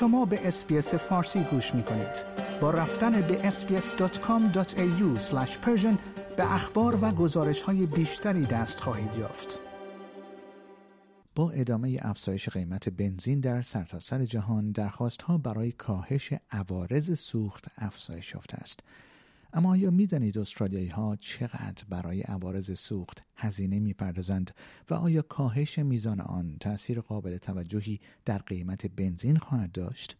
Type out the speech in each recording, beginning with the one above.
شما به اسپیس فارسی گوش می کنید. با رفتن به sbs.com.au به اخبار و گزارش های بیشتری دست خواهید یافت. با ادامه افزایش قیمت بنزین در سرتاسر سر جهان درخواست ها برای کاهش عوارض سوخت افزایش یافته است. اما آیا می‌دانید استرالیایی ها چقدر برای عوارض سوخت هزینه می‌پردازند و آیا کاهش میزان آن تأثیر قابل توجهی در قیمت بنزین خواهد داشت؟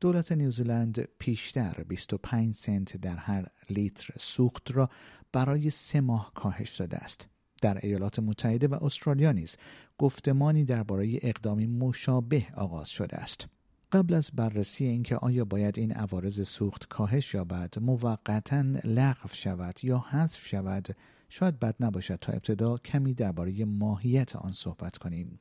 دولت نیوزیلند پیشتر 25 سنت در هر لیتر سوخت را برای سه ماه کاهش داده است. در ایالات متحده و استرالیا نیز گفتمانی درباره اقدامی مشابه آغاز شده است. قبل از بررسی اینکه آیا باید این عوارض سوخت کاهش یابد موقتا لغو شود یا حذف شود شاید بد نباشد تا ابتدا کمی درباره ماهیت آن صحبت کنیم.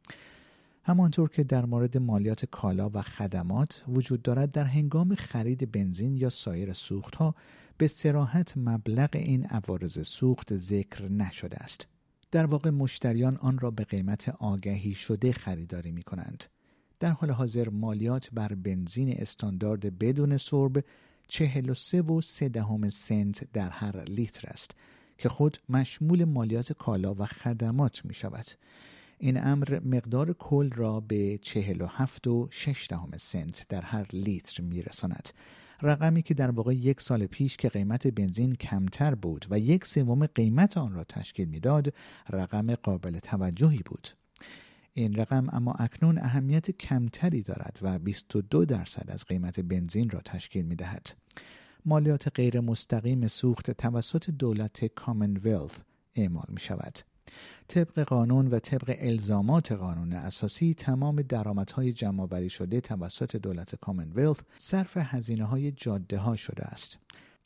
همانطور که در مورد مالیات کالا و خدمات وجود دارد در هنگام خرید بنزین یا سایر سوخت ها به سراحت مبلغ این عوارض سوخت ذکر نشده است. در واقع مشتریان آن را به قیمت آگهی شده خریداری می کنند در حال حاضر مالیات بر بنزین استاندارد بدون سرب 43 و 3 دهم سنت در هر لیتر است که خود مشمول مالیات کالا و خدمات می شود. این امر مقدار کل را به 47 و 6 دهم سنت در هر لیتر می رساند. رقمی که در واقع یک سال پیش که قیمت بنزین کمتر بود و یک سوم قیمت آن را تشکیل می‌داد رقم قابل توجهی بود این رقم اما اکنون اهمیت کمتری دارد و 22 درصد از قیمت بنزین را تشکیل می دهد. مالیات غیر مستقیم سوخت توسط دولت کامنولث اعمال می شود. طبق قانون و طبق الزامات قانون اساسی تمام درآمدهای جمعآوری شده توسط دولت کامنولث صرف هزینه های جاده ها شده است.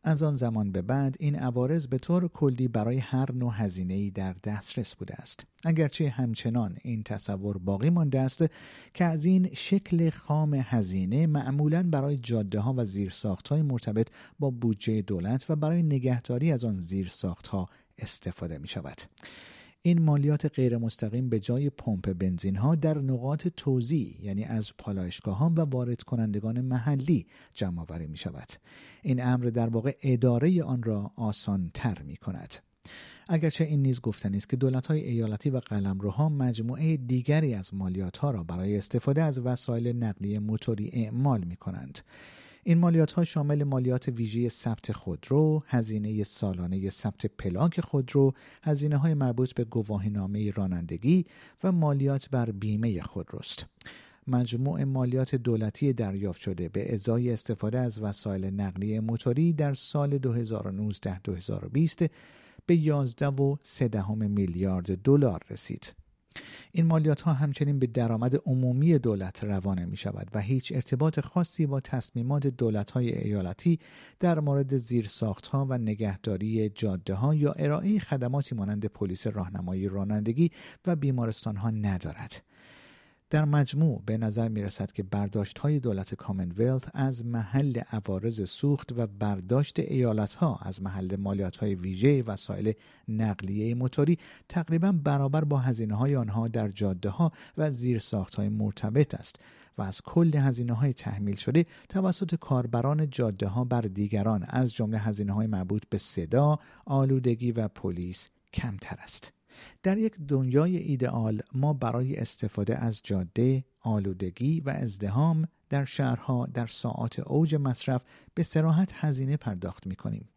از آن زمان به بعد این عوارض به طور کلی برای هر نوع هزینه‌ای در دسترس بوده است. اگرچه همچنان این تصور باقی مانده است که از این شکل خام هزینه معمولا برای جاده ها و زیرساخت های مرتبط با بودجه دولت و برای نگهداری از آن زیرساخت ها استفاده می شود این مالیات غیر مستقیم به جای پمپ بنزین ها در نقاط توزیع یعنی از پالایشگاه ها و وارد کنندگان محلی جمع آوری می شود این امر در واقع اداره آن را آسان تر می کند اگرچه این نیز گفتنی است که دولت های ایالتی و قلمروها مجموعه دیگری از مالیات ها را برای استفاده از وسایل نقلیه موتوری اعمال می کنند این مالیات ها شامل مالیات ویژه ثبت خودرو، هزینه سالانه ثبت پلاک خودرو، هزینه های مربوط به گواهینامه رانندگی و مالیات بر بیمه خودروست. مجموع مالیات دولتی دریافت شده به ازای استفاده از وسایل نقلیه موتوری در سال 2019-2020 به 11 و 3 میلیارد دلار رسید. این مالیات ها همچنین به درآمد عمومی دولت روانه می شود و هیچ ارتباط خاصی با تصمیمات دولت های ایالتی در مورد زیرساخت ها و نگهداری جاده ها یا ارائه خدماتی مانند پلیس راهنمایی رانندگی و بیمارستان ها ندارد. در مجموع به نظر می رسد که برداشت های دولت کامنولث از محل عوارض سوخت و برداشت ایالت ها از محل مالیات های ویژه وسایل نقلیه موتوری تقریبا برابر با هزینه های آنها در جاده ها و زیر ساخت های مرتبط است و از کل هزینه های تحمیل شده توسط کاربران جاده ها بر دیگران از جمله هزینه های مربوط به صدا، آلودگی و پلیس کمتر است. در یک دنیای ایدئال ما برای استفاده از جاده، آلودگی و ازدهام در شهرها در ساعات اوج مصرف به سراحت هزینه پرداخت می کنیم.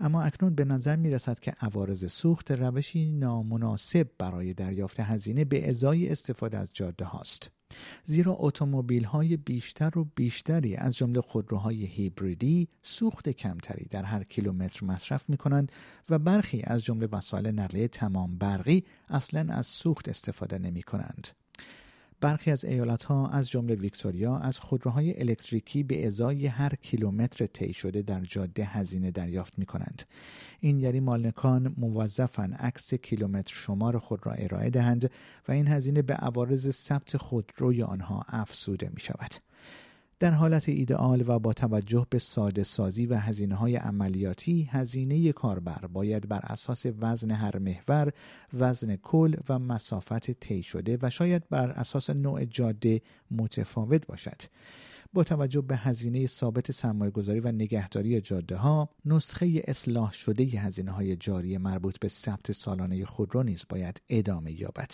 اما اکنون به نظر می رسد که عوارض سوخت روشی نامناسب برای دریافت هزینه به ازای استفاده از جاده هاست. زیرا اتومبیل های بیشتر و بیشتری از جمله خودروهای هیبریدی سوخت کمتری در هر کیلومتر مصرف می کنند و برخی از جمله وسایل نقلیه تمام برقی اصلا از سوخت استفاده نمی کنند. برخی از ایالت ها از جمله ویکتوریا از خودروهای الکتریکی به ازای هر کیلومتر طی شده در جاده هزینه دریافت می کنند. این یعنی مالکان موظفن عکس کیلومتر شمار خود را ارائه دهند و این هزینه به عوارض ثبت خودروی آنها افزوده می شود. در حالت ایدئال و با توجه به ساده سازی و هزینه های عملیاتی هزینه کاربر باید بر اساس وزن هر محور وزن کل و مسافت طی شده و شاید بر اساس نوع جاده متفاوت باشد. با توجه به هزینه ثابت سرمایه گذاری و نگهداری جاده ها نسخه اصلاح شده هزینه های جاری مربوط به ثبت سالانه خودرو نیز باید ادامه یابد.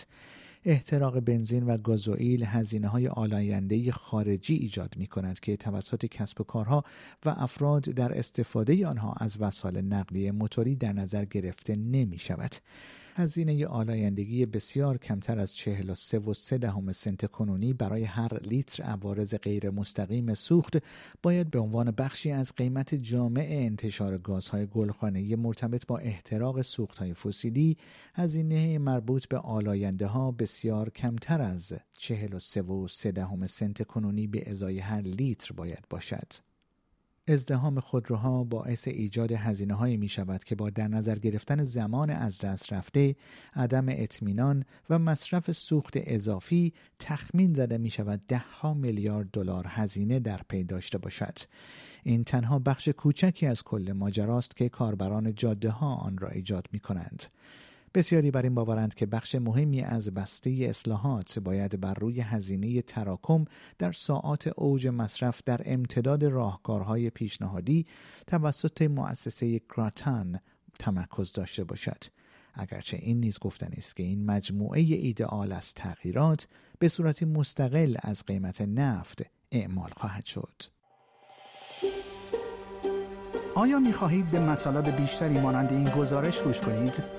احتراق بنزین و گازوئیل هزینه های آلاینده خارجی ایجاد می کند که توسط کسب و کارها و افراد در استفاده آنها از وسایل نقلیه موتوری در نظر گرفته نمی شود. هزینه آلایندگی بسیار کمتر از 43 و 3 دهم سنت کنونی برای هر لیتر عوارض غیر مستقیم سوخت باید به عنوان بخشی از قیمت جامع انتشار گازهای گلخانه‌ای مرتبط با احتراق سوختهای فسیلی هزینه مربوط به آلاینده ها بسیار کمتر از 43 و 3 دهم سنت کنونی به ازای هر لیتر باید باشد. ازدهام خودروها باعث ایجاد هزینه هایی می شود که با در نظر گرفتن زمان از دست رفته، عدم اطمینان و مصرف سوخت اضافی تخمین زده می شود ده ها میلیارد دلار هزینه در پی داشته باشد. این تنها بخش کوچکی از کل ماجراست که کاربران جاده ها آن را ایجاد می کنند. بسیاری بر این باورند که بخش مهمی از بسته اصلاحات باید بر روی هزینه تراکم در ساعات اوج مصرف در امتداد راهکارهای پیشنهادی توسط مؤسسه کراتان تمرکز داشته باشد. اگرچه این نیز گفتنی است که این مجموعه ایدئال از تغییرات به صورتی مستقل از قیمت نفت اعمال خواهد شد. آیا می خواهید به مطالب بیشتری مانند این گزارش گوش کنید؟